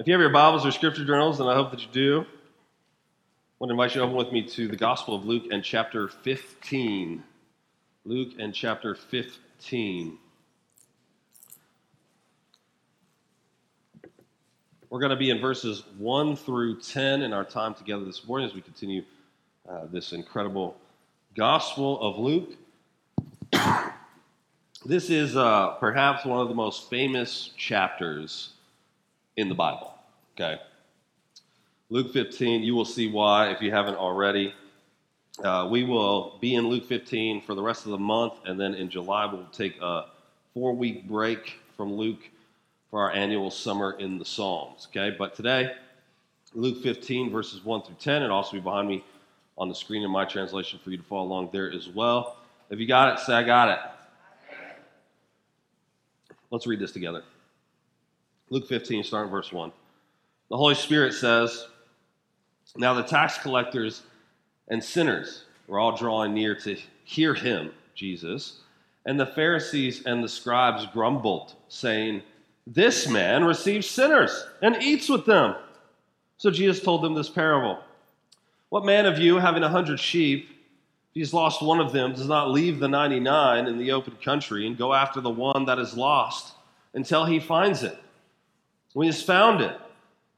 If you have your Bibles or scripture journals, then I hope that you do. I want to invite you to open with me to the Gospel of Luke and chapter 15. Luke and chapter 15. We're going to be in verses 1 through 10 in our time together this morning as we continue uh, this incredible Gospel of Luke. this is uh, perhaps one of the most famous chapters in the Bible. Okay? Luke 15, you will see why if you haven't already. Uh, we will be in Luke 15 for the rest of the month, and then in July we'll take a four week break from Luke for our annual summer in the Psalms. Okay? But today, Luke 15, verses 1 through 10, and also be behind me on the screen in my translation for you to follow along there as well. If you got it, say, I got it. Let's read this together. Luke 15, starting verse 1. The Holy Spirit says, Now the tax collectors and sinners were all drawing near to hear him, Jesus. And the Pharisees and the scribes grumbled, saying, This man receives sinners and eats with them. So Jesus told them this parable What man of you, having a hundred sheep, if he's lost one of them, does not leave the 99 in the open country and go after the one that is lost until he finds it? When he has found it,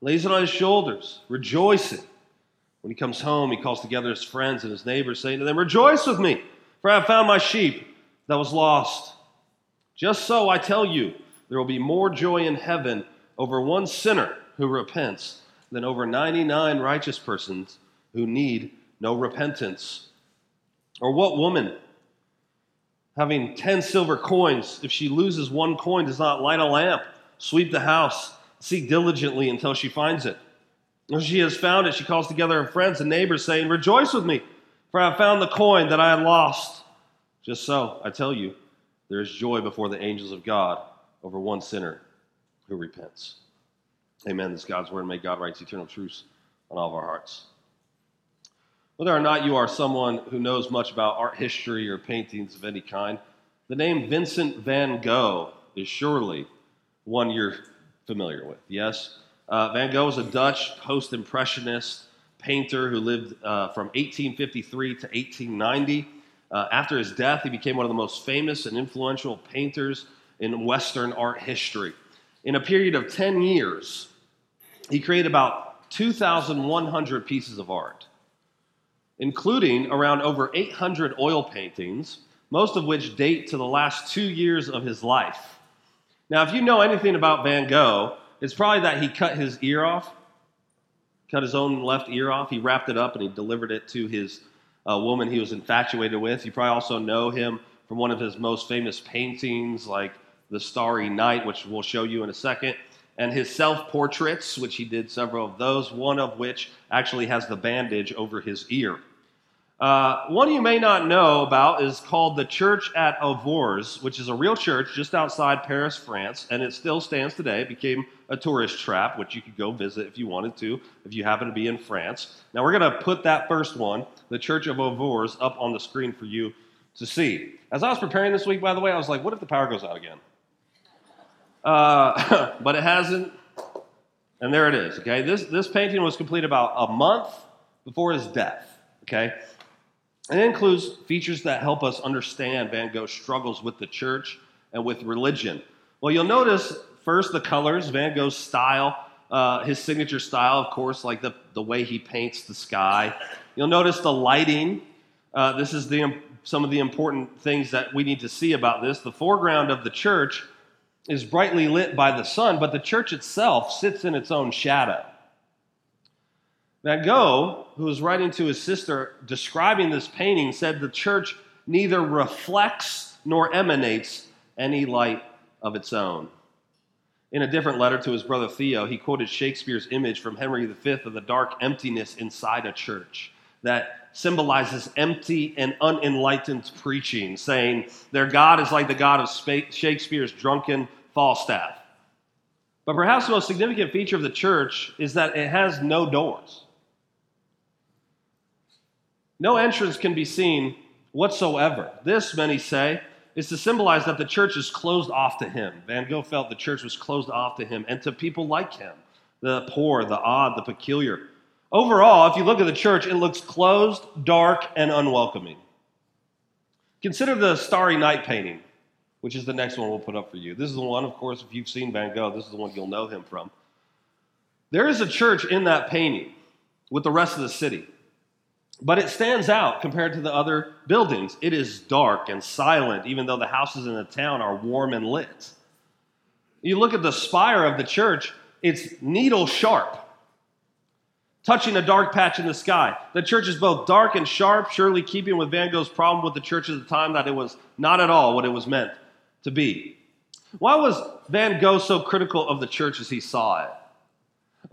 lays it on his shoulders, rejoicing. When he comes home, he calls together his friends and his neighbors, saying to them, Rejoice with me, for I have found my sheep that was lost. Just so I tell you, there will be more joy in heaven over one sinner who repents than over 99 righteous persons who need no repentance. Or what woman, having 10 silver coins, if she loses one coin, does not light a lamp, sweep the house, seek diligently until she finds it. When she has found it, she calls together her friends and neighbors, saying, Rejoice with me, for I have found the coin that I had lost. Just so, I tell you, there is joy before the angels of God over one sinner who repents. Amen. This is God's word. May God write eternal truths on all of our hearts. Whether or not you are someone who knows much about art history or paintings of any kind, the name Vincent van Gogh is surely one you're familiar with. Yes? Uh, van Gogh was a Dutch post impressionist painter who lived uh, from 1853 to 1890. Uh, after his death, he became one of the most famous and influential painters in Western art history. In a period of 10 years, he created about 2,100 pieces of art, including around over 800 oil paintings, most of which date to the last two years of his life. Now, if you know anything about Van Gogh, it's probably that he cut his ear off, cut his own left ear off. He wrapped it up and he delivered it to his uh, woman he was infatuated with. You probably also know him from one of his most famous paintings, like The Starry Night, which we'll show you in a second, and his self portraits, which he did several of those, one of which actually has the bandage over his ear. Uh, one you may not know about is called the Church at Auvers, which is a real church just outside Paris, France, and it still stands today. It became a tourist trap, which you could go visit if you wanted to, if you happen to be in France. Now, we're going to put that first one, the Church of Auvers, up on the screen for you to see. As I was preparing this week, by the way, I was like, what if the power goes out again? Uh, but it hasn't, and there it is, okay? This, this painting was completed about a month before his death, okay? And it includes features that help us understand Van Gogh's struggles with the church and with religion. Well, you'll notice first the colors, Van Gogh's style, uh, his signature style, of course, like the, the way he paints the sky. You'll notice the lighting. Uh, this is the, some of the important things that we need to see about this. The foreground of the church is brightly lit by the sun, but the church itself sits in its own shadow. Van Gogh, who was writing to his sister describing this painting, said the church neither reflects nor emanates any light of its own. In a different letter to his brother Theo, he quoted Shakespeare's image from Henry V of the dark emptiness inside a church that symbolizes empty and unenlightened preaching, saying their God is like the God of Shakespeare's drunken Falstaff. But perhaps the most significant feature of the church is that it has no doors. No entrance can be seen whatsoever. This, many say, is to symbolize that the church is closed off to him. Van Gogh felt the church was closed off to him and to people like him, the poor, the odd, the peculiar. Overall, if you look at the church, it looks closed, dark, and unwelcoming. Consider the Starry Night painting, which is the next one we'll put up for you. This is the one, of course, if you've seen Van Gogh, this is the one you'll know him from. There is a church in that painting with the rest of the city, but it stands out compared to the other buildings. It is dark and silent, even though the houses in the town are warm and lit. You look at the spire of the church, it's needle sharp touching a dark patch in the sky. The church is both dark and sharp, surely keeping with Van Gogh's problem with the church at the time that it was not at all what it was meant to be. Why was Van Gogh so critical of the church as he saw it?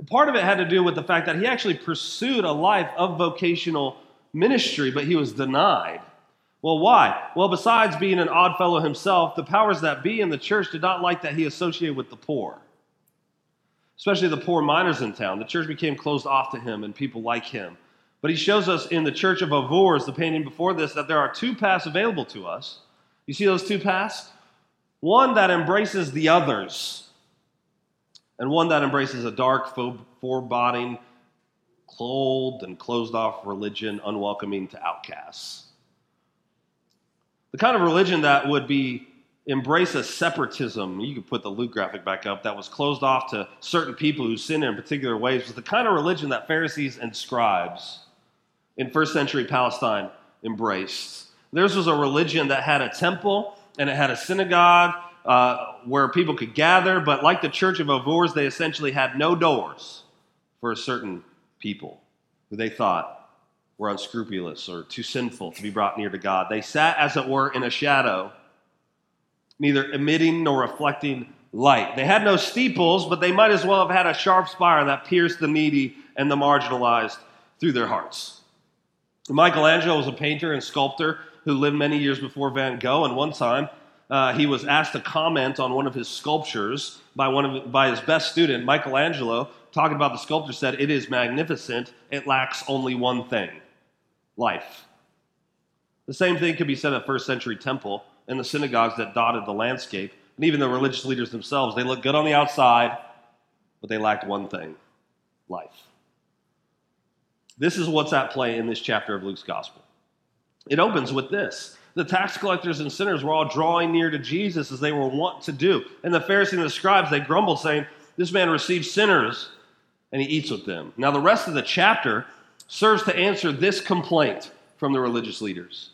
Part of it had to do with the fact that he actually pursued a life of vocational ministry, but he was denied. Well, why? Well, besides being an odd fellow himself, the powers that be in the church did not like that he associated with the poor especially the poor miners in town. The church became closed off to him and people like him. But he shows us in the church of Auvers, the painting before this, that there are two paths available to us. You see those two paths? One that embraces the others, and one that embraces a dark, foreboding, cold, and closed off religion, unwelcoming to outcasts. The kind of religion that would be embrace a separatism. You could put the Luke graphic back up that was closed off to certain people who sin in particular ways was the kind of religion that Pharisees and scribes in first century Palestine embraced. Theirs was a religion that had a temple and it had a synagogue uh, where people could gather, but like the church of Auvers, they essentially had no doors for certain people who they thought were unscrupulous or too sinful to be brought near to God. They sat, as it were, in a shadow neither emitting nor reflecting light. They had no steeples, but they might as well have had a sharp spire that pierced the needy and the marginalized through their hearts. Michelangelo was a painter and sculptor who lived many years before Van Gogh, and one time uh, he was asked to comment on one of his sculptures by, one of, by his best student, Michelangelo, talking about the sculpture, said, It is magnificent, it lacks only one thing life. The same thing could be said of first century temple and the synagogues that dotted the landscape, and even the religious leaders themselves. They looked good on the outside, but they lacked one thing life. This is what's at play in this chapter of Luke's gospel. It opens with this. The tax collectors and sinners were all drawing near to Jesus as they were wont to do. And the Pharisees and the scribes, they grumbled, saying, This man receives sinners and he eats with them. Now, the rest of the chapter serves to answer this complaint from the religious leaders.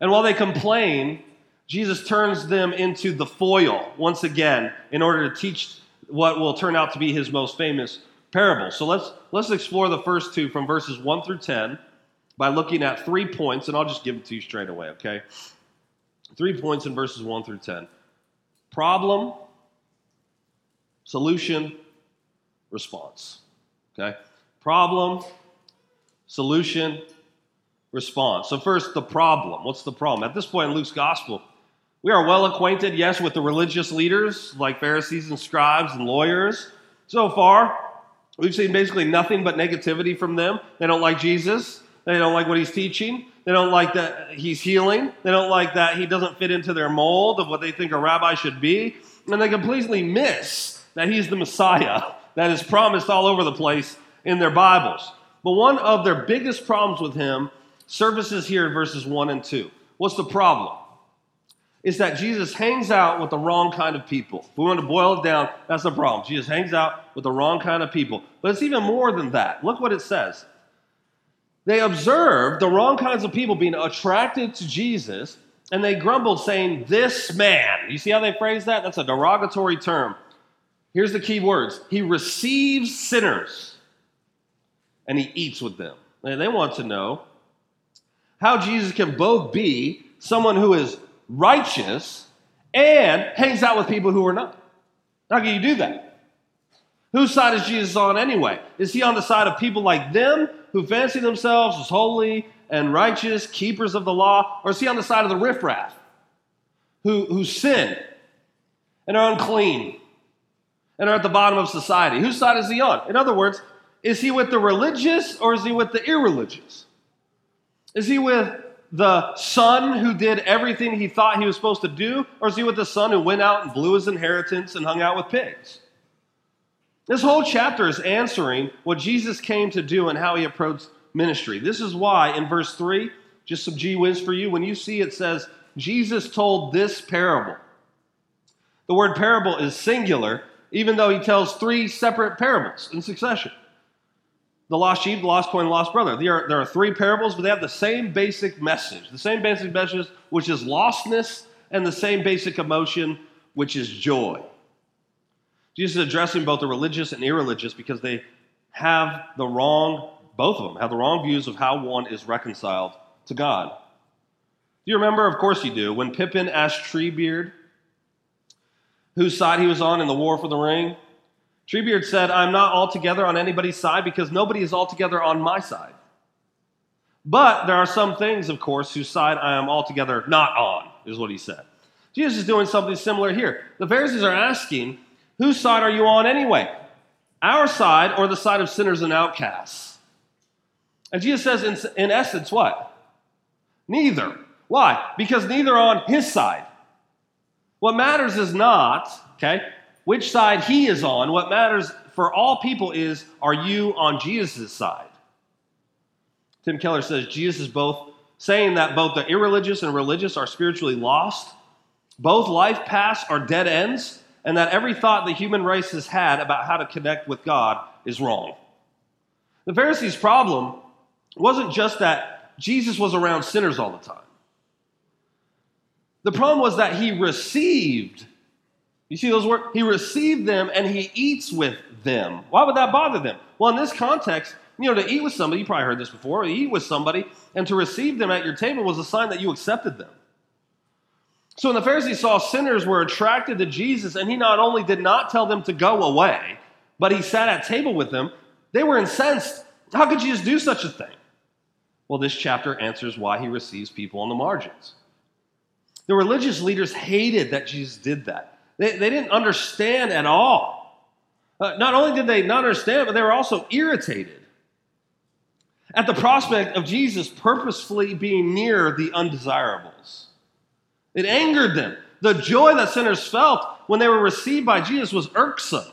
And while they complain, Jesus turns them into the foil once again in order to teach what will turn out to be his most famous parable. So let's let's explore the first two from verses 1 through 10 by looking at three points and I'll just give it to you straight away, okay? 3 points in verses 1 through 10. Problem, solution, response. Okay? Problem, solution, response. So, first, the problem. What's the problem? At this point in Luke's gospel, we are well acquainted, yes, with the religious leaders like Pharisees and scribes and lawyers. So far, we've seen basically nothing but negativity from them. They don't like Jesus, they don't like what he's teaching. They don't like that he's healing. They don't like that he doesn't fit into their mold of what they think a rabbi should be. And they completely miss that he's the Messiah that is promised all over the place in their Bibles. But one of their biggest problems with him services here in verses 1 and 2. What's the problem? Is that Jesus hangs out with the wrong kind of people. If we want to boil it down, that's the problem. Jesus hangs out with the wrong kind of people. But it's even more than that. Look what it says. They observed the wrong kinds of people being attracted to Jesus, and they grumbled, saying, This man. You see how they phrase that? That's a derogatory term. Here's the key words He receives sinners, and he eats with them. And they want to know how Jesus can both be someone who is righteous and hangs out with people who are not. How can you do that? Whose side is Jesus on anyway? Is he on the side of people like them who fancy themselves as holy and righteous, keepers of the law? Or is he on the side of the riffraff who, who sin and are unclean and are at the bottom of society? Whose side is he on? In other words, is he with the religious or is he with the irreligious? Is he with the son who did everything he thought he was supposed to do? Or is he with the son who went out and blew his inheritance and hung out with pigs? This whole chapter is answering what Jesus came to do and how he approached ministry. This is why in verse 3, just some G whiz for you, when you see it says, Jesus told this parable. The word parable is singular, even though he tells three separate parables in succession the lost sheep, the lost coin, the lost brother. There are, there are three parables, but they have the same basic message. The same basic message, which is lostness, and the same basic emotion, which is joy. Jesus is addressing both the religious and irreligious because they have the wrong, both of them have the wrong views of how one is reconciled to God. Do you remember? Of course you do. When Pippin asked Treebeard whose side he was on in the war for the ring, Treebeard said, I'm not altogether on anybody's side because nobody is altogether on my side. But there are some things, of course, whose side I am altogether not on, is what he said. Jesus is doing something similar here. The Pharisees are asking, Whose side are you on anyway? Our side or the side of sinners and outcasts? And Jesus says, in, in essence, what? Neither. Why? Because neither on his side. What matters is not, okay, which side he is on. What matters for all people is, are you on Jesus' side? Tim Keller says Jesus is both saying that both the irreligious and religious are spiritually lost, both life paths are dead ends, and that every thought the human race has had about how to connect with God is wrong. The Pharisees' problem wasn't just that Jesus was around sinners all the time. The problem was that he received you see those words? He received them and he eats with them. Why would that bother them? Well, in this context, you know, to eat with somebody, you probably heard this before, to eat with somebody and to receive them at your table was a sign that you accepted them. So when the Pharisees saw sinners were attracted to Jesus, and he not only did not tell them to go away, but he sat at table with them, they were incensed. How could Jesus do such a thing? Well, this chapter answers why he receives people on the margins. The religious leaders hated that Jesus did that. They, they didn't understand at all. Uh, not only did they not understand, but they were also irritated at the prospect of Jesus purposefully being near the undesirables. It angered them. The joy that sinners felt when they were received by Jesus was irksome.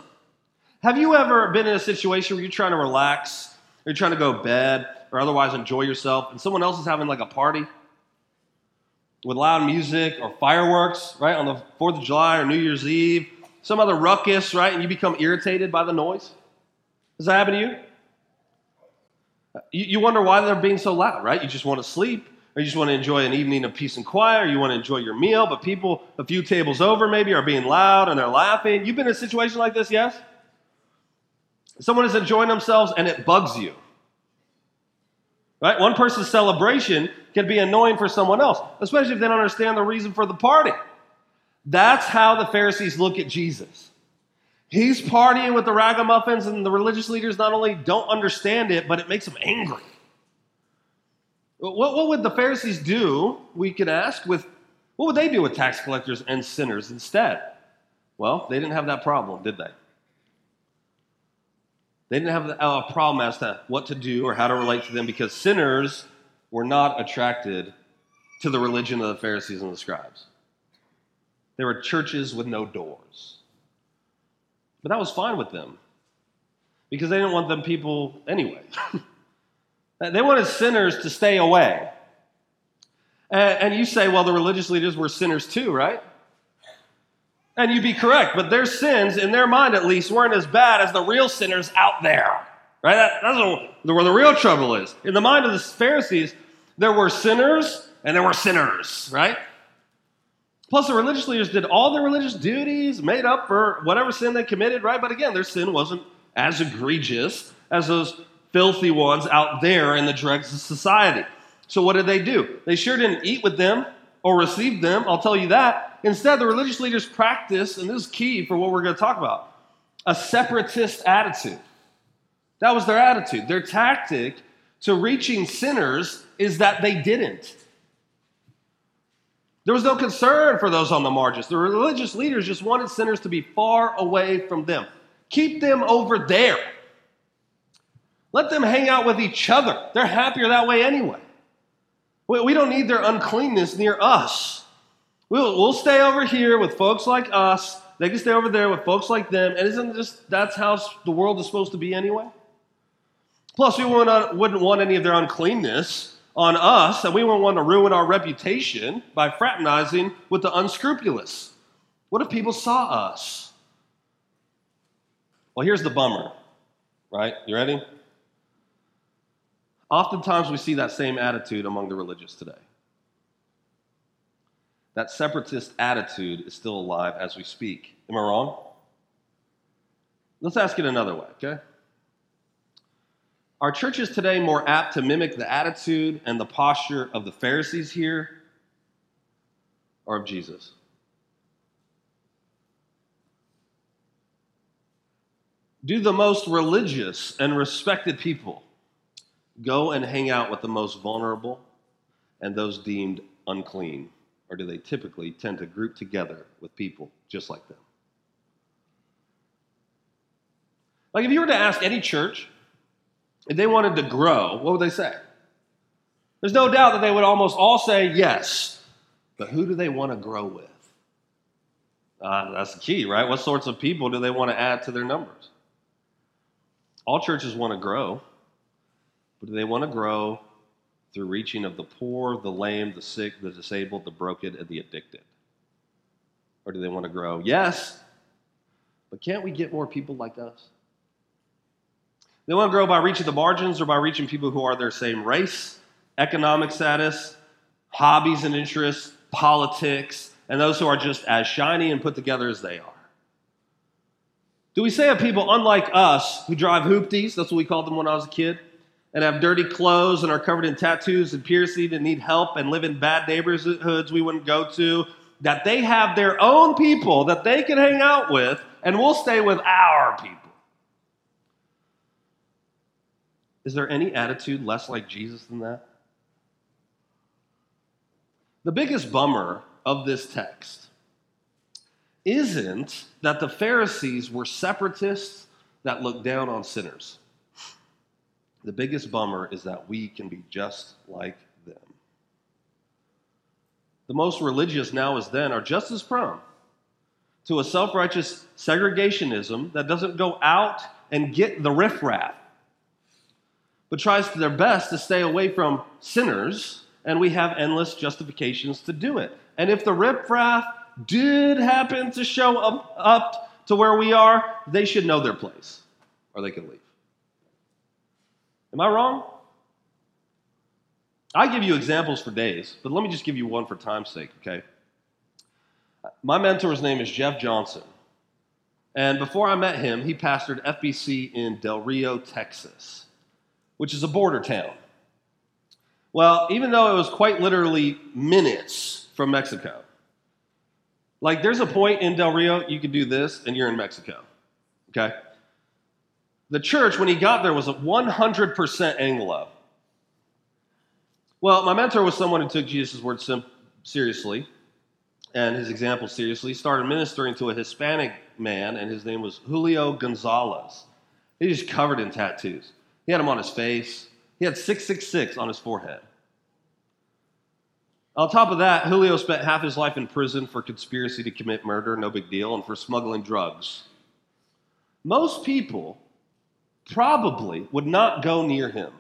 Have you ever been in a situation where you're trying to relax, or you're trying to go to bed, or otherwise enjoy yourself, and someone else is having like a party? with loud music or fireworks, right, on the 4th of July or New Year's Eve, some other ruckus, right, and you become irritated by the noise? Does that happen to you? You, you wonder why they're being so loud, right? You just want to sleep, or you just want to enjoy an evening of peace and quiet, or you want to enjoy your meal, but people a few tables over maybe are being loud and they're laughing. You've been in a situation like this, yes? Someone is enjoying themselves and it bugs you. Right? One person's celebration can be annoying for someone else, especially if they don't understand the reason for the party. That's how the Pharisees look at Jesus. He's partying with the ragamuffins, and the religious leaders not only don't understand it, but it makes them angry. What, what would the Pharisees do, we could ask, with what would they do with tax collectors and sinners instead? Well, they didn't have that problem, did they? They didn't have a problem as to what to do or how to relate to them because sinners were not attracted to the religion of the Pharisees and the scribes. There were churches with no doors. But that was fine with them because they didn't want them people anyway. Uh, they wanted sinners to stay away. Uh, and you say, well, the religious leaders were sinners too, right? And you'd be correct, but their sins, in their mind at least, weren't as bad as the real sinners out there. Right? That, that's where the real trouble is. In the mind of the Pharisees, there were sinners and there were sinners, right? Plus, the religious leaders did all their religious duties, made up for whatever sin they committed, right? But again, their sin wasn't as egregious as those filthy ones out there in the dregs of society. So, what did they do? They sure didn't eat with them or receive them, I'll tell you that. Instead, the religious leaders practiced, and this is key for what we're going to talk about, a separatist attitude. That was their attitude. Their tactic to reaching sinners is that they didn't. There was no concern for those on the margins. The religious leaders just wanted sinners to be far away from them. Keep them over there. Let them hang out with each other. They're happier that way anyway. We don't need their uncleanness near us. We'll, we'll stay over here with folks like us. They can stay over there with folks like them. And isn't just that's how the world is supposed to be anyway? Plus, we wouldn't, wouldn't want any of their uncleanness on us, and we wouldn't want to ruin our reputation by fraternizing with the unscrupulous. What if people saw us? Well, here's the bummer, right? You ready? Oftentimes, we see that same attitude among the religious today. That separatist attitude is still alive as we speak. Am I wrong? Let's ask it another way, okay? Are churches today more apt to mimic the attitude and the posture of the Pharisees here or of Jesus? Do the most religious and respected people go and hang out with the most vulnerable and those deemed unclean? Or do they typically tend to group together with people just like them? Like, if you were to ask any church if they wanted to grow, what would they say? There's no doubt that they would almost all say yes. But who do they want to grow with? Uh, that's the key, right? What sorts of people do they want to add to their numbers? All churches want to grow, but do they want to grow through reaching of the poor, the lame, the sick, the disabled, the broken, and the addicted? Or do they want to grow? Yes, but can't we get more people like us? They want to grow by reaching the margins or by reaching people who are their same race, economic status, hobbies and interests, politics, and those who are just as shiny and put together as they are. Do we say of people unlike us who drive hoopties, that's what we called them when I was a kid, and have dirty clothes and are covered in tattoos and piercing and need help and live in bad neighborhoods we wouldn't go to, that they have their own people that they can hang out with and we'll stay with our people? Is there any attitude less like Jesus than that? The biggest bummer of this text isn't that the Pharisees were separatists that looked down on sinners. The biggest bummer is that we can be just like them. The most religious now as then are just as prone to a self righteous segregationism that doesn't go out and get the riffraff but tries their best to stay away from sinners, and we have endless justifications to do it. And if the riffraff did happen to show up, up to where we are, they should know their place, or they can leave. Am I wrong? I give you examples for days, but let me just give you one for time's sake, okay? My mentor's name is Jeff Johnson. And before I met him, he pastored FBC in Del Rio, Texas which is a border town. Well, even though it was quite literally minutes from Mexico, like there's a point in Del Rio you could do this and you're in Mexico. Okay? The church, when he got there, was 100% Anglo. Well, my mentor was someone who took Jesus' words seriously and his example seriously. He started ministering to a Hispanic man, and his name was Julio Gonzalez. He was covered in tattoos. He had them on his face. He had 666 on his forehead. On top of that, Julio spent half his life in prison for conspiracy to commit murder, no big deal, and for smuggling drugs. Most people probably would not go near him,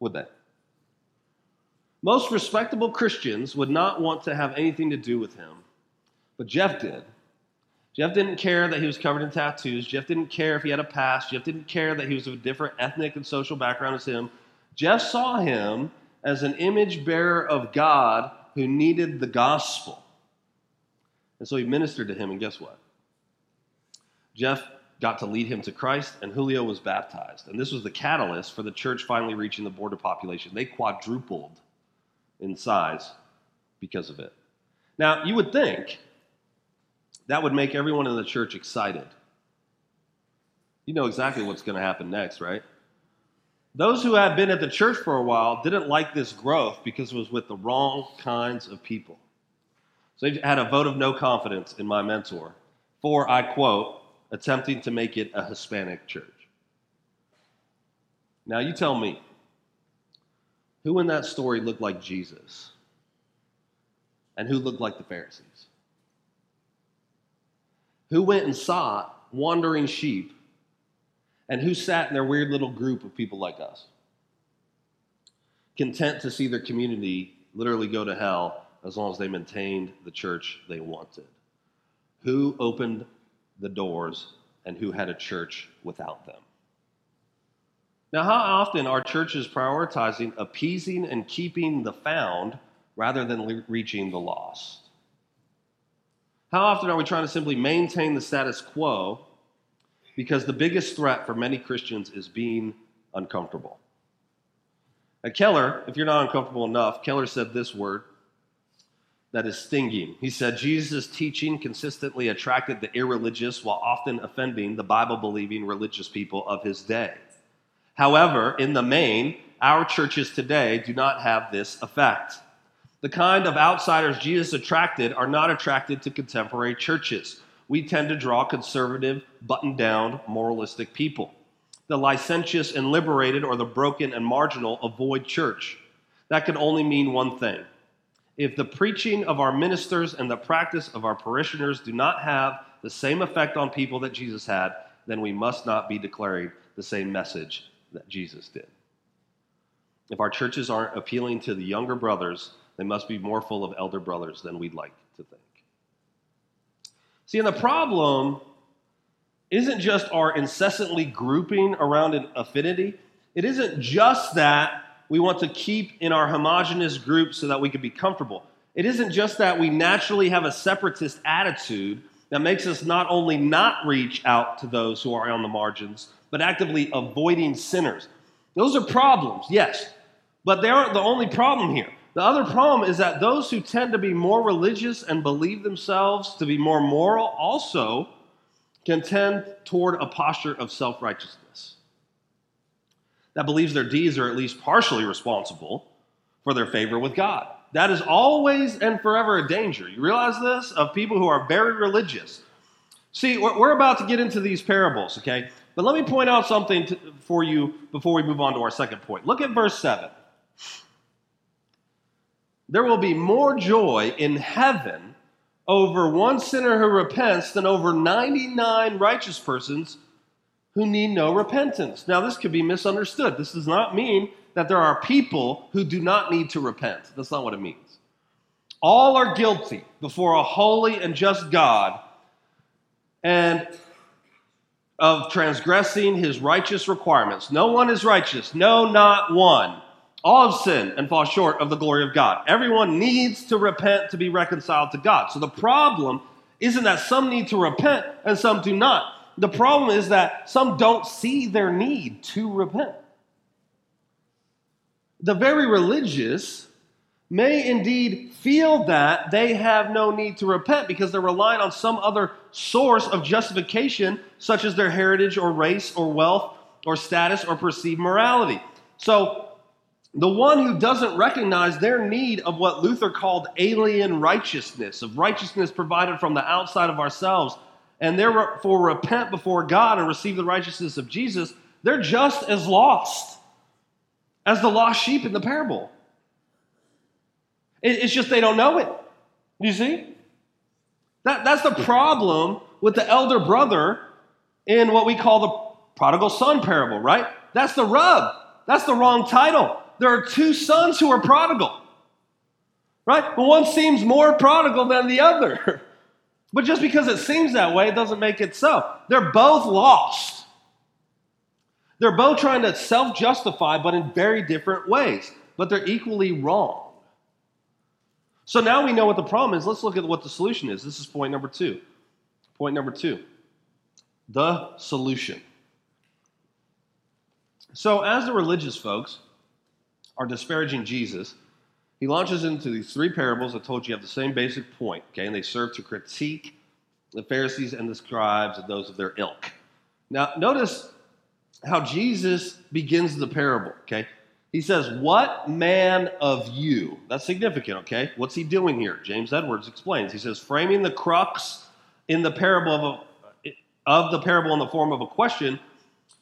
would they? Most respectable Christians would not want to have anything to do with him, but Jeff did. Jeff didn't care that he was covered in tattoos. Jeff didn't care if he had a past. Jeff didn't care that he was of a different ethnic and social background as him. Jeff saw him as an image bearer of God who needed the gospel. And so he ministered to him, and guess what? Jeff got to lead him to Christ, and Julio was baptized. And this was the catalyst for the church finally reaching the border population. They quadrupled in size because of it. Now, you would think that would make everyone in the church excited. You know exactly what's going to happen next, right? Those who had been at the church for a while didn't like this growth because it was with the wrong kinds of people. So they had a vote of no confidence in my mentor for, I quote, attempting to make it a Hispanic church. Now, you tell me, who in that story looked like Jesus? and who looked like the Pharisees? Who went and sought wandering sheep and who sat in their weird little group of people like us? Content to see their community literally go to hell as long as they maintained the church they wanted. Who opened the doors and who had a church without them? Now, how often are churches prioritizing appeasing and keeping the found rather than le- reaching the lost? How often are we trying to simply maintain the status quo because the biggest threat for many Christians is being uncomfortable? At Keller, if you're not uncomfortable enough, Keller said this word that is stinging. He said Jesus' teaching consistently attracted the irreligious while often offending the Bible believing religious people of his day. However, in the main, our churches today do not have this effect. The kind of outsiders Jesus attracted are not attracted to contemporary churches. We tend to draw conservative, buttoned down, moralistic people. The licentious and liberated or the broken and marginal avoid church. That can only mean one thing. If the preaching of our ministers and the practice of our parishioners do not have the same effect on people that Jesus had, then we must not be declaring the same message that Jesus did. If our churches aren't appealing to the younger brothers, they must be more full of elder brothers than we'd like to think. See, and the problem isn't just our incessantly grouping around an affinity, it isn't just that we want to keep in our homogenous group so that we can be comfortable. It isn't just that we naturally have a separatist attitude that makes us not only not reach out to those who are on the margins, but actively avoiding sinners. Those are problems, yes, but they aren't the only problem here. The other problem is that those who tend to be more religious and believe themselves to be more moral also can tend toward a posture of self righteousness that believes their deeds are at least partially responsible for their favor with God. That is always and forever a danger. You realize this? Of people who are very religious. See, we're about to get into these parables, okay? But let me point out something to, for you before we move on to our second point. Look at verse 7. There will be more joy in heaven over one sinner who repents than over 99 righteous persons who need no repentance. Now, this could be misunderstood. This does not mean that there are people who do not need to repent. That's not what it means. All are guilty before a holy and just God. And of transgressing his righteous requirements. No one is righteous, no, not one. All have sinned and fall short of the glory of God. Everyone needs to repent to be reconciled to God. So the problem isn't that some need to repent and some do not. The problem is that some don't see their need to repent. The very religious may indeed feel that they have no need to repent because they're relying on some other source of justification, such as their heritage or race or wealth or status or perceived morality. So, the one who doesn't recognize their need of what Luther called alien righteousness, of righteousness provided from the outside of ourselves, and therefore repent before God and receive the righteousness of Jesus, they're just as lost as the lost sheep in the parable. It's just they don't know it. You see? That, that's the problem with the elder brother in what we call the prodigal son parable, right? That's the rub. That's the wrong title. There are two sons who are prodigal, right? But one seems more prodigal than the other. But just because it seems that way it doesn't make it so. They're both lost. They're both trying to self justify, but in very different ways. But they're equally wrong. So now we know what the problem is. Let's look at what the solution is. This is point number two. Point number two the solution. So, as the religious folks are disparaging Jesus, he launches into these three parables. I told you have the same basic point, okay? And they serve to critique the Pharisees and the scribes and those of their ilk. Now, notice how Jesus begins the parable, okay? He says, What man of you? That's significant, okay? What's he doing here? James Edwards explains. He says, framing the crux in the parable of, a, of the parable in the form of a question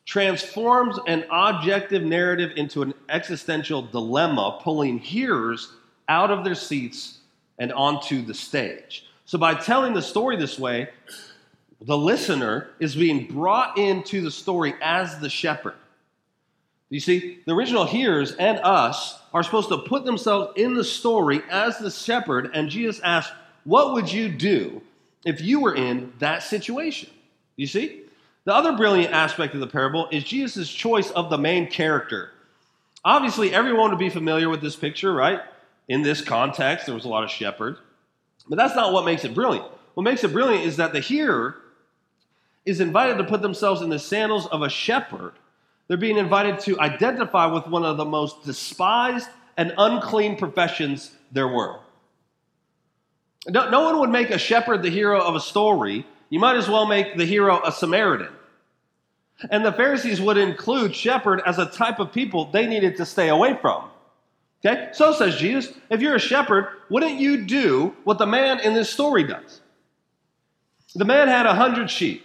transforms an objective narrative into an existential dilemma, pulling hearers out of their seats and onto the stage. So by telling the story this way, the listener is being brought into the story as the shepherd. You see, the original hearers and us are supposed to put themselves in the story as the shepherd, and Jesus asked, What would you do if you were in that situation? You see? The other brilliant aspect of the parable is Jesus' choice of the main character. Obviously, everyone would be familiar with this picture, right? In this context, there was a lot of shepherds. But that's not what makes it brilliant. What makes it brilliant is that the hearer is invited to put themselves in the sandals of a shepherd. They're being invited to identify with one of the most despised and unclean professions there were. No, no one would make a shepherd the hero of a story. You might as well make the hero a Samaritan. And the Pharisees would include shepherd as a type of people they needed to stay away from. Okay? So says Jesus, if you're a shepherd, wouldn't you do what the man in this story does? The man had a hundred sheep.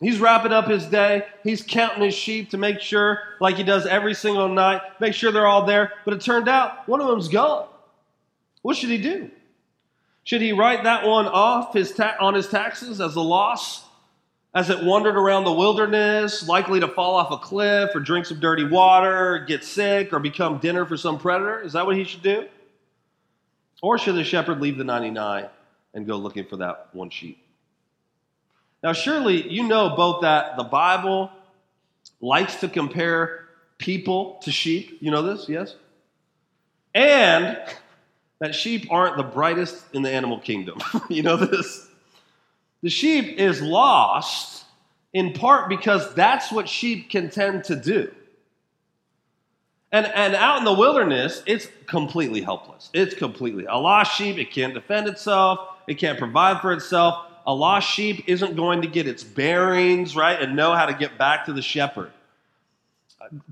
He's wrapping up his day. He's counting his sheep to make sure, like he does every single night, make sure they're all there. But it turned out one of them's gone. What should he do? Should he write that one off his ta- on his taxes as a loss? As it wandered around the wilderness, likely to fall off a cliff or drink some dirty water, get sick, or become dinner for some predator? Is that what he should do? Or should the shepherd leave the 99 and go looking for that one sheep? Now, surely you know both that the Bible likes to compare people to sheep. You know this, yes? And that sheep aren't the brightest in the animal kingdom. you know this? The sheep is lost in part because that's what sheep can tend to do. And, and out in the wilderness, it's completely helpless. It's completely a lost sheep. It can't defend itself. It can't provide for itself a lost sheep isn't going to get its bearings, right, and know how to get back to the shepherd.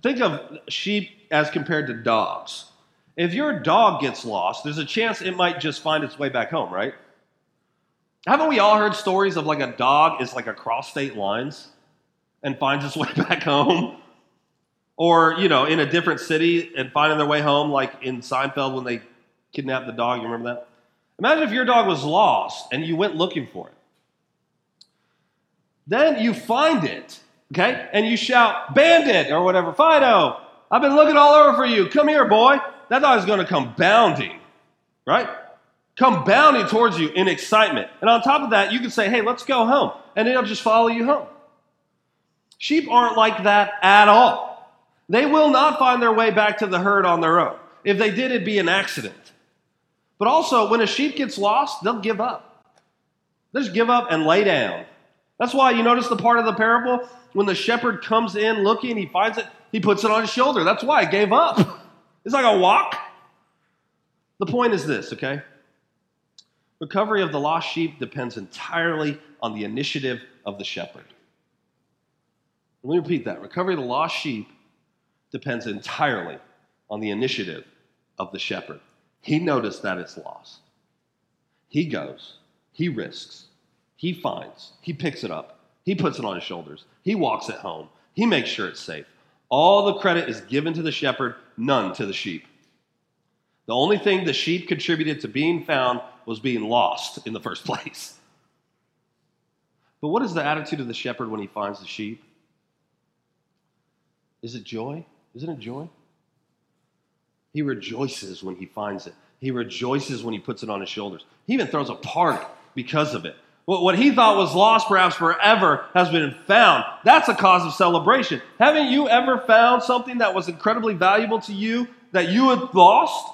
Think of sheep as compared to dogs. If your dog gets lost, there's a chance it might just find its way back home, right? Haven't we all heard stories of like a dog is like across state lines and finds its way back home? Or, you know, in a different city and finding their way home, like in Seinfeld when they kidnapped the dog. You remember that? Imagine if your dog was lost and you went looking for it. Then you find it, okay? And you shout, Bandit, or whatever, Fido, I've been looking all over for you. Come here, boy. That dog is going to come bounding, right? Come bounding towards you in excitement. And on top of that, you can say, hey, let's go home. And it'll just follow you home. Sheep aren't like that at all. They will not find their way back to the herd on their own. If they did, it'd be an accident. But also, when a sheep gets lost, they'll give up. They'll just give up and lay down. That's why you notice the part of the parable when the shepherd comes in looking, he finds it, he puts it on his shoulder. That's why I gave up. It's like a walk. The point is this, okay? Recovery of the lost sheep depends entirely on the initiative of the shepherd. Let me repeat that. Recovery of the lost sheep depends entirely on the initiative of the shepherd. He noticed that it's lost. He goes, he risks, he finds, he picks it up, he puts it on his shoulders, he walks it home, he makes sure it's safe. All the credit is given to the shepherd, none to the sheep. The only thing the sheep contributed to being found was being lost in the first place. But what is the attitude of the shepherd when he finds the sheep? Is it joy? Isn't it joy? He rejoices when he finds it. He rejoices when he puts it on his shoulders. He even throws a party because of it. What he thought was lost perhaps forever has been found. That's a cause of celebration. Haven't you ever found something that was incredibly valuable to you that you had lost?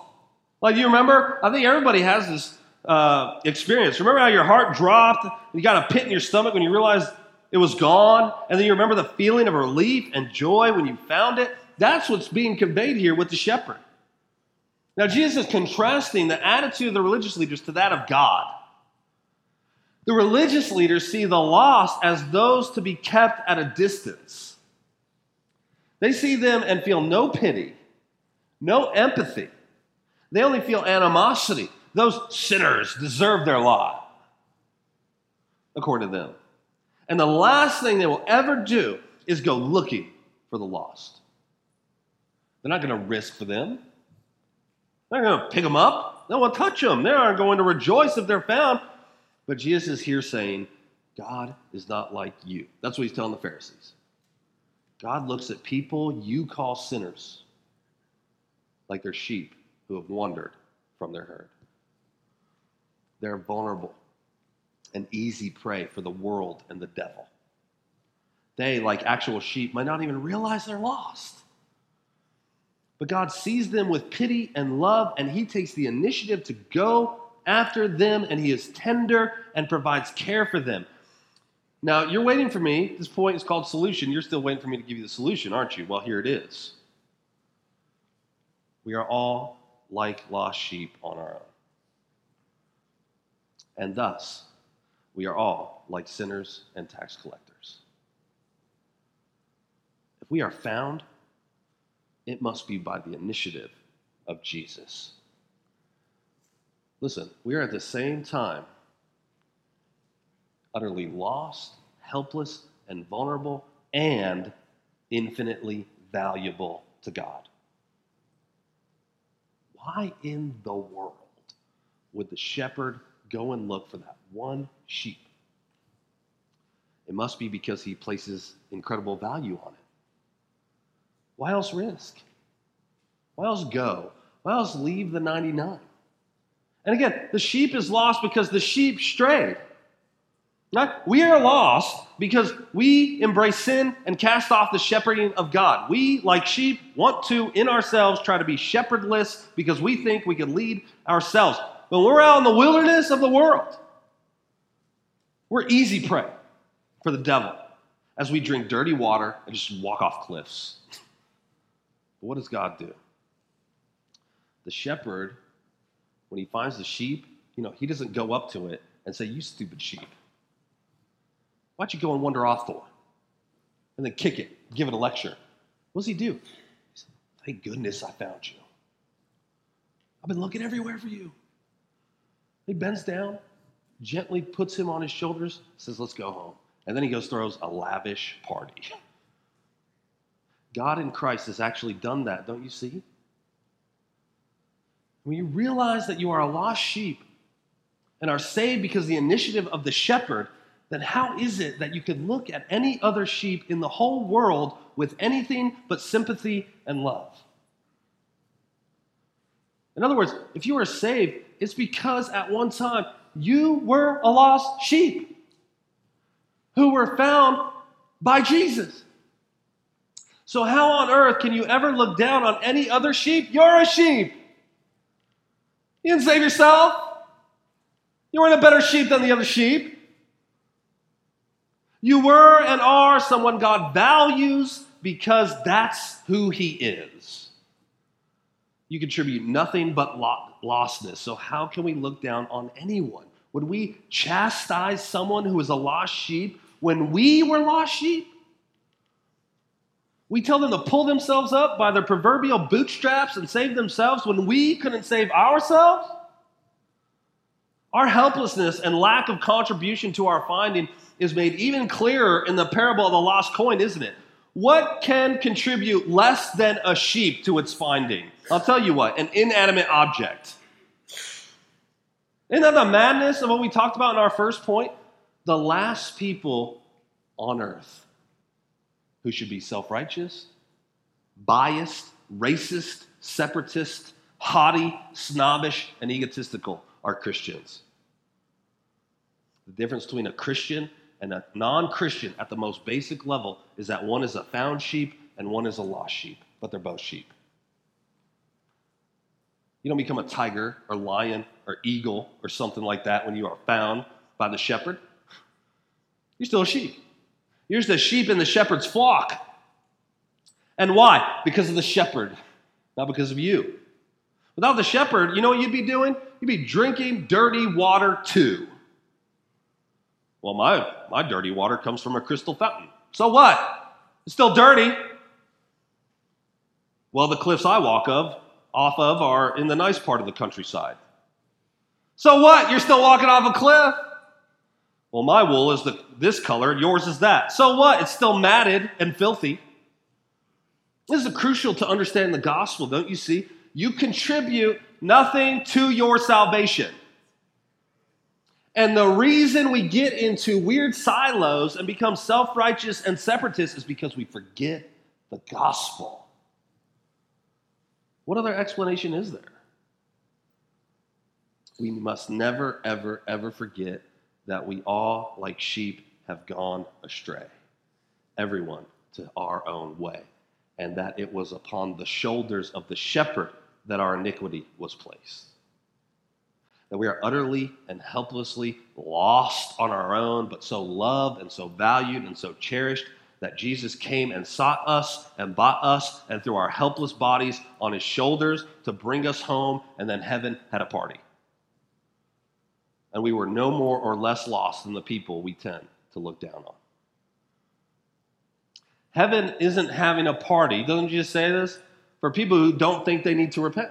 Like you remember? I think everybody has this uh, experience. Remember how your heart dropped? You got a pit in your stomach when you realized it was gone? And then you remember the feeling of relief and joy when you found it? That's what's being conveyed here with the shepherd. Now, Jesus is contrasting the attitude of the religious leaders to that of God. The religious leaders see the lost as those to be kept at a distance. They see them and feel no pity, no empathy. They only feel animosity. Those sinners deserve their lot, according to them. And the last thing they will ever do is go looking for the lost. They're not going to risk for them, they're not going to pick them up. No one touch them. They aren't going to rejoice if they're found. But Jesus is here saying, God is not like you. That's what he's telling the Pharisees. God looks at people you call sinners like they're sheep who have wandered from their herd. They're vulnerable and easy prey for the world and the devil. They, like actual sheep, might not even realize they're lost. But God sees them with pity and love, and He takes the initiative to go after them, and He is tender and provides care for them. Now, you're waiting for me. This point is called solution. You're still waiting for me to give you the solution, aren't you? Well, here it is. We are all like lost sheep on our own. And thus, we are all like sinners and tax collectors. If we are found, it must be by the initiative of Jesus. Listen, we are at the same time utterly lost, helpless, and vulnerable, and infinitely valuable to God. Why in the world would the shepherd go and look for that one sheep? It must be because he places incredible value on it. Why else risk? Why else go? Why else leave the 99? And again, the sheep is lost because the sheep strayed. Not, we are lost because we embrace sin and cast off the shepherding of God. We, like sheep, want to, in ourselves, try to be shepherdless because we think we can lead ourselves. But we're out in the wilderness of the world. We're easy prey for the devil as we drink dirty water and just walk off cliffs. But what does God do? The shepherd, when he finds the sheep, you know, he doesn't go up to it and say, You stupid sheep. Why'd you go and wander off for? And then kick it, give it a lecture. What does he do? He says, Thank goodness I found you. I've been looking everywhere for you. He bends down, gently puts him on his shoulders, says, Let's go home. And then he goes, throws a lavish party. God in Christ has actually done that, don't you see? When you realize that you are a lost sheep and are saved because of the initiative of the shepherd, then how is it that you could look at any other sheep in the whole world with anything but sympathy and love? In other words, if you are saved, it's because at one time you were a lost sheep who were found by Jesus. So, how on earth can you ever look down on any other sheep? You're a sheep. You didn't save yourself. You weren't a better sheep than the other sheep. You were and are someone God values because that's who He is. You contribute nothing but lostness. So, how can we look down on anyone? Would we chastise someone who is a lost sheep when we were lost sheep? We tell them to pull themselves up by their proverbial bootstraps and save themselves when we couldn't save ourselves? Our helplessness and lack of contribution to our finding is made even clearer in the parable of the lost coin, isn't it? What can contribute less than a sheep to its finding? I'll tell you what, an inanimate object. Isn't that the madness of what we talked about in our first point? The last people on earth who should be self righteous, biased, racist, separatist, haughty, snobbish, and egotistical are Christians. The difference between a Christian and a non Christian at the most basic level is that one is a found sheep and one is a lost sheep, but they're both sheep. You don't become a tiger or lion or eagle or something like that when you are found by the shepherd. You're still a sheep. You're just sheep in the shepherd's flock. And why? Because of the shepherd, not because of you. Without the shepherd, you know what you'd be doing? You'd be drinking dirty water too. Well, my, my dirty water comes from a crystal fountain. So what? It's still dirty. Well, the cliffs I walk of off of are in the nice part of the countryside. So what? You're still walking off a cliff? Well, my wool is the, this color, yours is that. So what? It's still matted and filthy. This is crucial to understand the gospel, don't you see? you contribute nothing to your salvation. And the reason we get into weird silos and become self righteous and separatists is because we forget the gospel. What other explanation is there? We must never, ever, ever forget that we all, like sheep, have gone astray. Everyone to our own way. And that it was upon the shoulders of the shepherd that our iniquity was placed. That we are utterly and helplessly lost on our own, but so loved and so valued and so cherished that Jesus came and sought us and bought us, and threw our helpless bodies on his shoulders to bring us home, and then heaven had a party. And we were no more or less lost than the people we tend to look down on. Heaven isn't having a party, doesn't Jesus say this? For people who don't think they need to repent.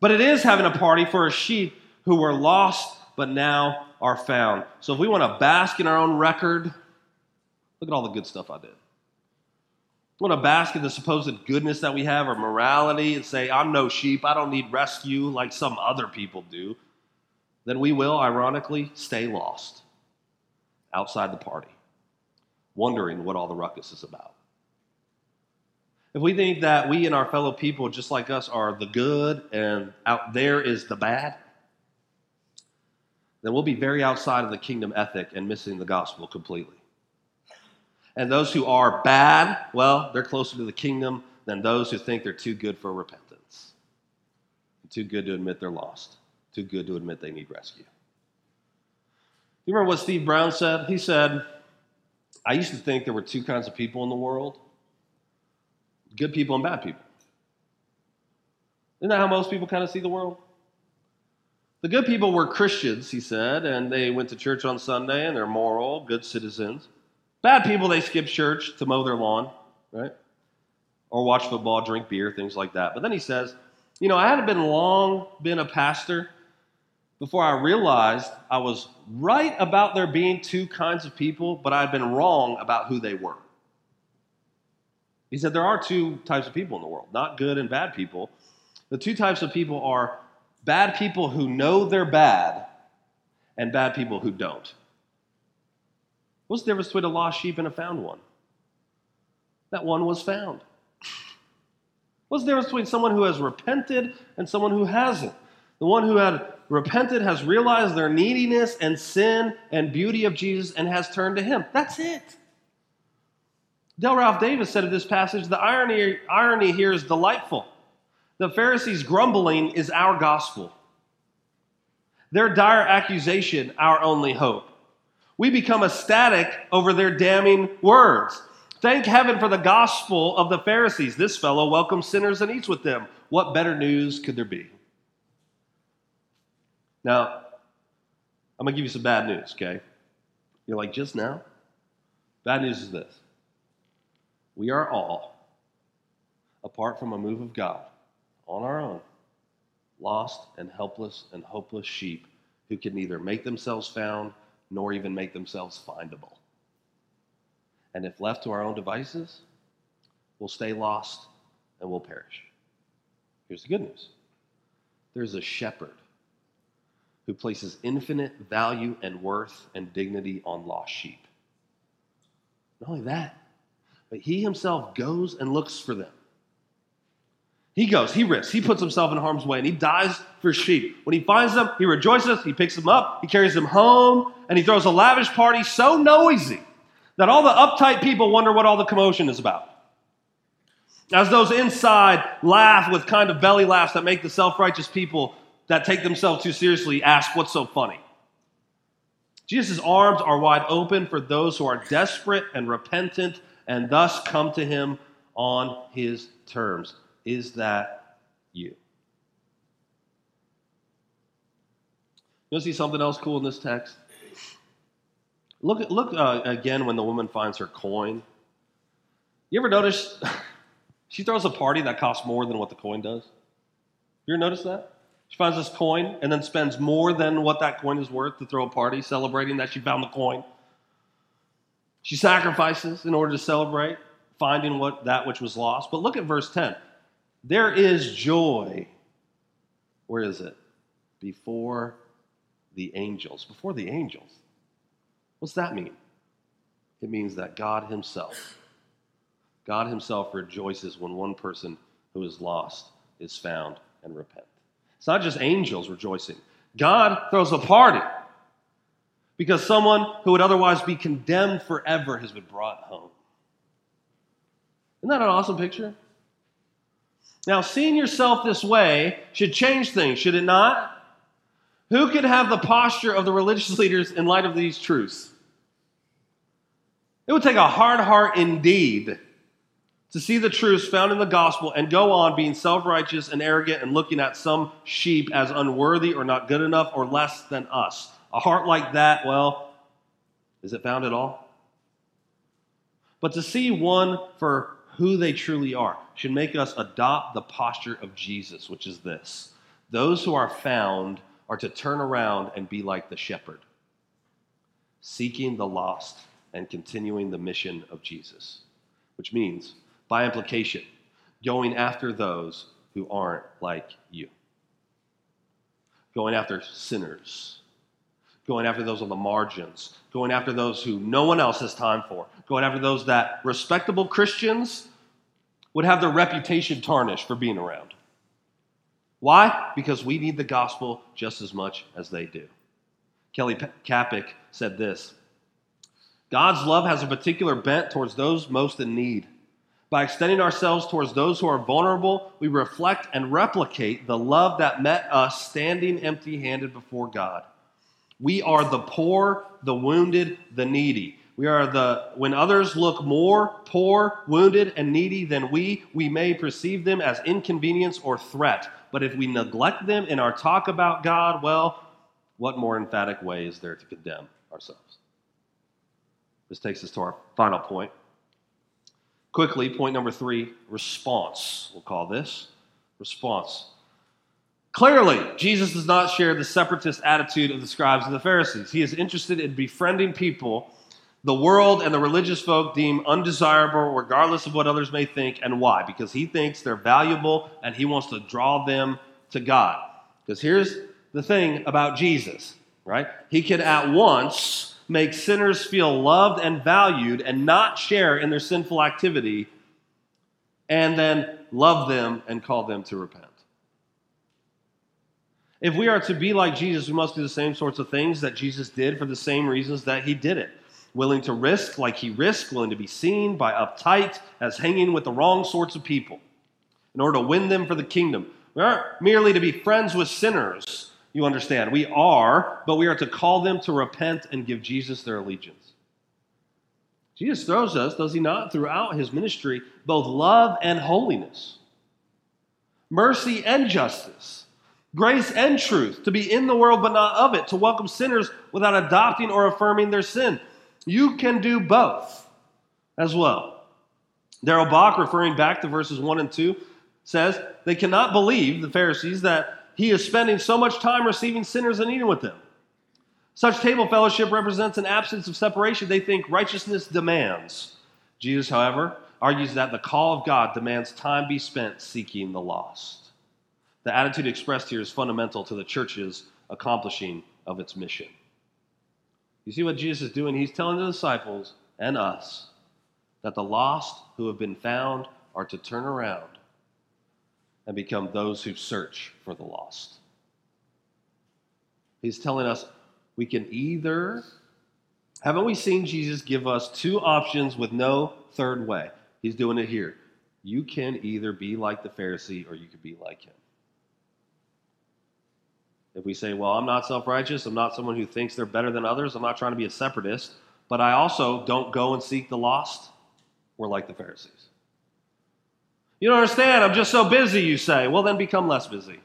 But it is having a party for a sheep who were lost but now are found. So if we want to bask in our own record, look at all the good stuff I did. We want to bask in the supposed goodness that we have or morality and say, I'm no sheep, I don't need rescue like some other people do, then we will, ironically, stay lost outside the party, wondering what all the ruckus is about. If we think that we and our fellow people, just like us, are the good and out there is the bad, then we'll be very outside of the kingdom ethic and missing the gospel completely. And those who are bad, well, they're closer to the kingdom than those who think they're too good for repentance, too good to admit they're lost, too good to admit they need rescue. You remember what Steve Brown said? He said, I used to think there were two kinds of people in the world good people and bad people. Isn't that how most people kind of see the world? The good people were Christians, he said, and they went to church on Sunday and they're moral, good citizens. Bad people, they skip church to mow their lawn, right? Or watch football, drink beer, things like that. But then he says, You know, I hadn't been long been a pastor before I realized I was right about there being two kinds of people, but I'd been wrong about who they were. He said there are two types of people in the world, not good and bad people. The two types of people are bad people who know they're bad and bad people who don't. What's the difference between a lost sheep and a found one? That one was found. What's the difference between someone who has repented and someone who hasn't? The one who had repented has realized their neediness and sin and beauty of Jesus and has turned to Him. That's it. Dale Ralph Davis said of this passage the irony, irony here is delightful. The Pharisees' grumbling is our gospel, their dire accusation, our only hope. We become ecstatic over their damning words. Thank heaven for the gospel of the Pharisees. This fellow welcomes sinners and eats with them. What better news could there be? Now, I'm going to give you some bad news, okay? You're like, just now? Bad news is this we are all, apart from a move of God, on our own, lost and helpless and hopeless sheep who can neither make themselves found nor even make themselves findable. And if left to our own devices, we'll stay lost and we'll perish. Here's the good news there's a shepherd who places infinite value and worth and dignity on lost sheep. Not only that, but he himself goes and looks for them. He goes, he risks, he puts himself in harm's way, and he dies for sheep. When he finds them, he rejoices, he picks them up, he carries them home, and he throws a lavish party so noisy that all the uptight people wonder what all the commotion is about. As those inside laugh with kind of belly laughs that make the self righteous people that take themselves too seriously ask, What's so funny? Jesus' arms are wide open for those who are desperate and repentant and thus come to him on his terms. Is that you? You'll see something else cool in this text? Look, look uh, again when the woman finds her coin. You ever notice she throws a party that costs more than what the coin does? You ever notice that? She finds this coin and then spends more than what that coin is worth to throw a party celebrating that she found the coin. She sacrifices in order to celebrate finding what that which was lost. But look at verse 10. There is joy. Where is it? Before the angels. Before the angels. What's that mean? It means that God Himself, God Himself rejoices when one person who is lost is found and repent. It's not just angels rejoicing. God throws a party because someone who would otherwise be condemned forever has been brought home. Isn't that an awesome picture? Now, seeing yourself this way should change things, should it not? Who could have the posture of the religious leaders in light of these truths? It would take a hard heart indeed to see the truths found in the gospel and go on being self righteous and arrogant and looking at some sheep as unworthy or not good enough or less than us. A heart like that, well, is it found at all? But to see one for who they truly are should make us adopt the posture of Jesus, which is this those who are found are to turn around and be like the shepherd, seeking the lost and continuing the mission of Jesus, which means, by implication, going after those who aren't like you, going after sinners going after those on the margins, going after those who no one else has time for, going after those that respectable Christians would have their reputation tarnished for being around. Why? Because we need the gospel just as much as they do. Kelly Kapic said this God's love has a particular bent towards those most in need. By extending ourselves towards those who are vulnerable, we reflect and replicate the love that met us standing empty handed before God. We are the poor, the wounded, the needy. We are the, when others look more poor, wounded, and needy than we, we may perceive them as inconvenience or threat. But if we neglect them in our talk about God, well, what more emphatic way is there to condemn ourselves? This takes us to our final point. Quickly, point number three response, we'll call this. Response. Clearly, Jesus does not share the separatist attitude of the scribes and the Pharisees. He is interested in befriending people the world and the religious folk deem undesirable, regardless of what others may think and why. Because he thinks they're valuable and he wants to draw them to God. Because here's the thing about Jesus, right? He can at once make sinners feel loved and valued and not share in their sinful activity, and then love them and call them to repent. If we are to be like Jesus, we must do the same sorts of things that Jesus did for the same reasons that he did it. Willing to risk like he risked, willing to be seen by uptight as hanging with the wrong sorts of people in order to win them for the kingdom. We aren't merely to be friends with sinners, you understand. We are, but we are to call them to repent and give Jesus their allegiance. Jesus throws us, does he not, throughout his ministry, both love and holiness, mercy and justice grace and truth, to be in the world but not of it, to welcome sinners without adopting or affirming their sin. You can do both as well. Darrell Bock, referring back to verses 1 and 2, says, They cannot believe, the Pharisees, that he is spending so much time receiving sinners and eating with them. Such table fellowship represents an absence of separation they think righteousness demands. Jesus, however, argues that the call of God demands time be spent seeking the lost. The attitude expressed here is fundamental to the church's accomplishing of its mission. You see what Jesus is doing? He's telling the disciples and us that the lost who have been found are to turn around and become those who search for the lost. He's telling us we can either, haven't we seen Jesus give us two options with no third way? He's doing it here. You can either be like the Pharisee or you can be like him. If we say, well, I'm not self righteous, I'm not someone who thinks they're better than others, I'm not trying to be a separatist, but I also don't go and seek the lost, we're like the Pharisees. You don't understand, I'm just so busy, you say. Well, then become less busy.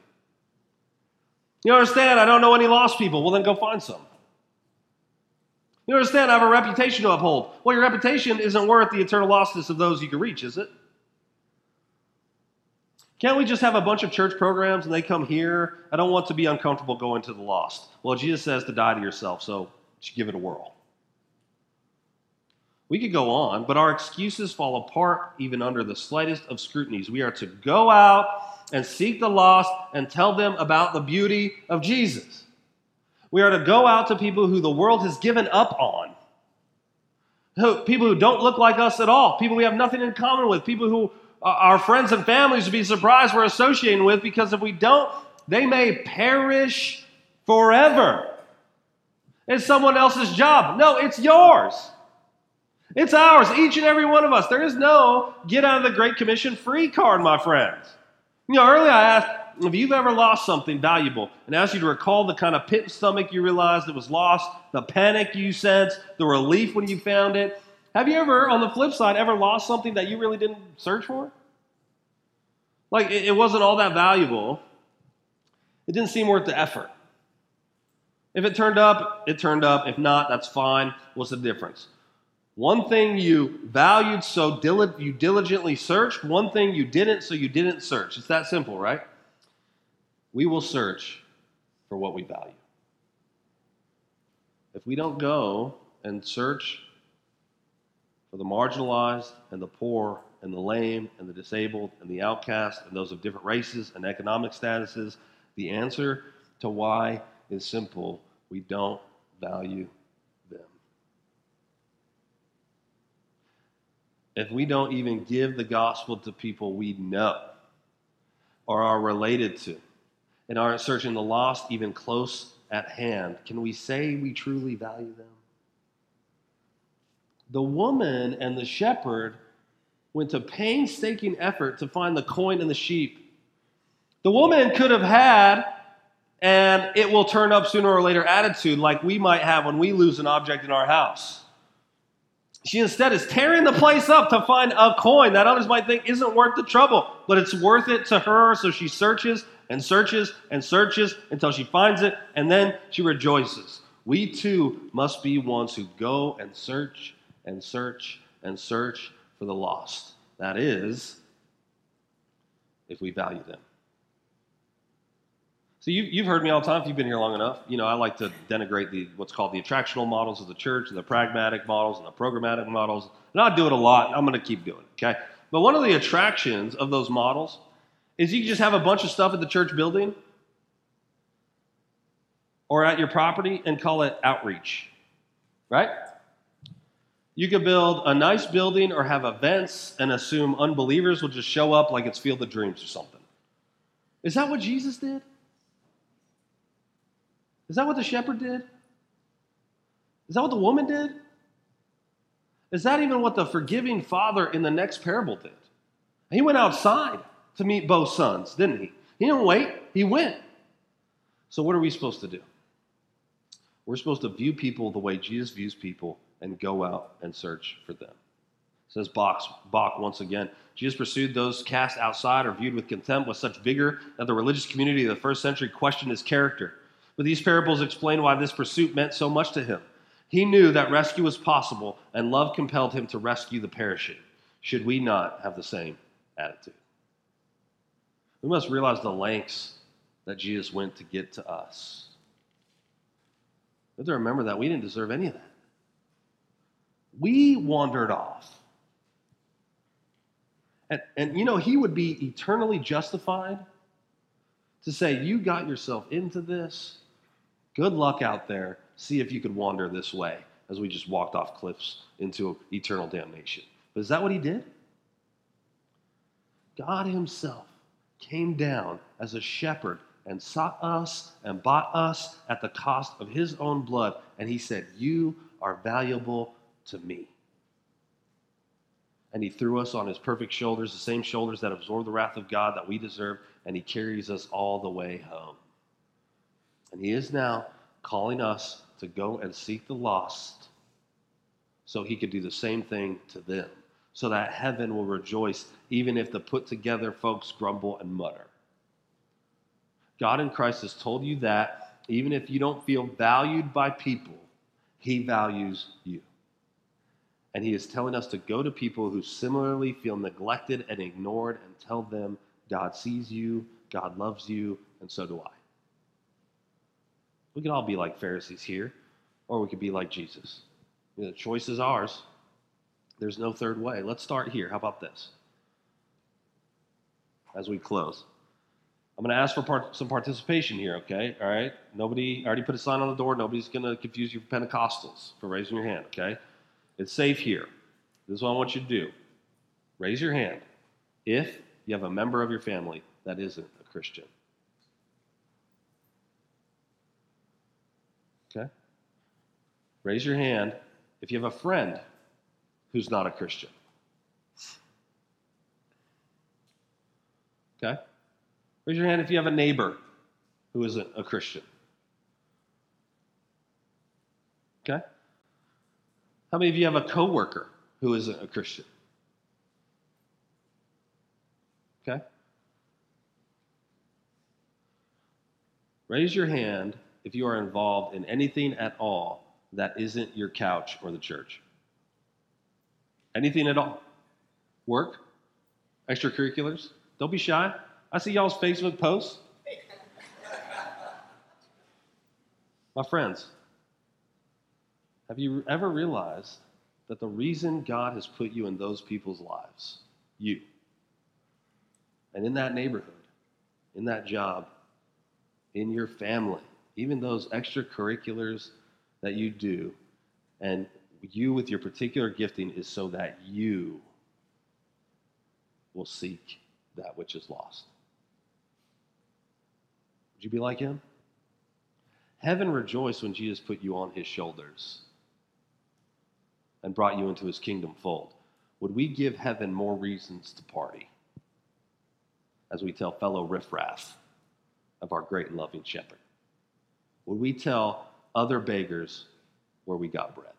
You understand, I don't know any lost people. Well, then go find some. You understand, I have a reputation to uphold. Well, your reputation isn't worth the eternal lostness of those you can reach, is it? Can't we just have a bunch of church programs and they come here? I don't want to be uncomfortable going to the lost. Well, Jesus says to die to yourself, so give it a whirl. We could go on, but our excuses fall apart even under the slightest of scrutinies. We are to go out and seek the lost and tell them about the beauty of Jesus. We are to go out to people who the world has given up on. People who don't look like us at all, people we have nothing in common with, people who uh, our friends and families would be surprised we're associating with because if we don't, they may perish forever. It's someone else's job. No, it's yours. It's ours, each and every one of us. There is no get out of the Great Commission free card, my friends. You know, earlier I asked if you've ever lost something valuable and asked you to recall the kind of pit stomach you realized it was lost, the panic you sensed, the relief when you found it. Have you ever, on the flip side, ever lost something that you really didn't search for? Like it, wasn't all that valuable. It didn't seem worth the effort. If it turned up, it turned up. If not, that's fine. What's the difference? One thing you valued, so dil- you diligently searched. One thing you didn't, so you didn't search. It's that simple, right? We will search for what we value. If we don't go and search for the marginalized and the poor and the lame and the disabled and the outcast and those of different races and economic statuses, the answer to why is simple. We don't value if we don't even give the gospel to people we know or are related to and aren't searching the lost even close at hand, can we say we truly value them? The woman and the shepherd went to painstaking effort to find the coin and the sheep. The woman could have had and it will turn up sooner or later attitude like we might have when we lose an object in our house. She instead is tearing the place up to find a coin that others might think isn't worth the trouble, but it's worth it to her. So she searches and searches and searches until she finds it, and then she rejoices. We too must be ones who go and search and search and search for the lost. That is, if we value them. So you, you've heard me all the time if you've been here long enough. You know, I like to denigrate the what's called the attractional models of the church, the pragmatic models, and the programmatic models. And I do it a lot. I'm going to keep doing it. Okay. But one of the attractions of those models is you can just have a bunch of stuff at the church building or at your property and call it outreach, right? You could build a nice building or have events and assume unbelievers will just show up like it's Field of Dreams or something. Is that what Jesus did? Is that what the shepherd did? Is that what the woman did? Is that even what the forgiving father in the next parable did? He went outside to meet both sons, didn't he? He didn't wait, he went. So, what are we supposed to do? We're supposed to view people the way Jesus views people and go out and search for them. Says Bach, Bock once again. Jesus pursued those cast outside or viewed with contempt with such vigor that the religious community of the first century questioned his character. But these parables explain why this pursuit meant so much to him. He knew that rescue was possible, and love compelled him to rescue the perishing. Should we not have the same attitude? We must realize the lengths that Jesus went to get to us. We have to remember that we didn't deserve any of that. We wandered off. And, and you know, he would be eternally justified to say, You got yourself into this. Good luck out there. See if you could wander this way as we just walked off cliffs into eternal damnation. But is that what he did? God Himself came down as a shepherd and sought us and bought us at the cost of His own blood. And He said, You are valuable to me. And He threw us on His perfect shoulders, the same shoulders that absorb the wrath of God that we deserve, and He carries us all the way home. And He is now calling us to go and seek the lost so He could do the same thing to them, so that heaven will rejoice even if the put together folks grumble and mutter. God in Christ has told you that even if you don't feel valued by people, He values you. And He is telling us to go to people who similarly feel neglected and ignored and tell them God sees you, God loves you, and so do I. We can all be like Pharisees here, or we could be like Jesus. You know, the choice is ours. There's no third way. Let's start here. How about this? As we close, I'm going to ask for part, some participation here, okay? All right? Nobody, I already put a sign on the door. Nobody's going to confuse you for Pentecostals for raising your hand, okay? It's safe here. This is what I want you to do raise your hand if you have a member of your family that isn't a Christian. Okay? Raise your hand if you have a friend who's not a Christian. Okay? Raise your hand if you have a neighbor who isn't a Christian. Okay? How many of you have a coworker who isn't a Christian? Okay? Raise your hand if you are involved in anything at all that isn't your couch or the church. Anything at all. Work, extracurriculars. Don't be shy. I see y'all's Facebook posts. My friends, have you ever realized that the reason God has put you in those people's lives, you, and in that neighborhood, in that job, in your family, even those extracurriculars that you do, and you with your particular gifting is so that you will seek that which is lost. Would you be like him? Heaven rejoiced when Jesus put you on his shoulders and brought you into his kingdom fold. Would we give heaven more reasons to party as we tell fellow riffraff of our great and loving shepherd? Would we tell other beggars where we got bread?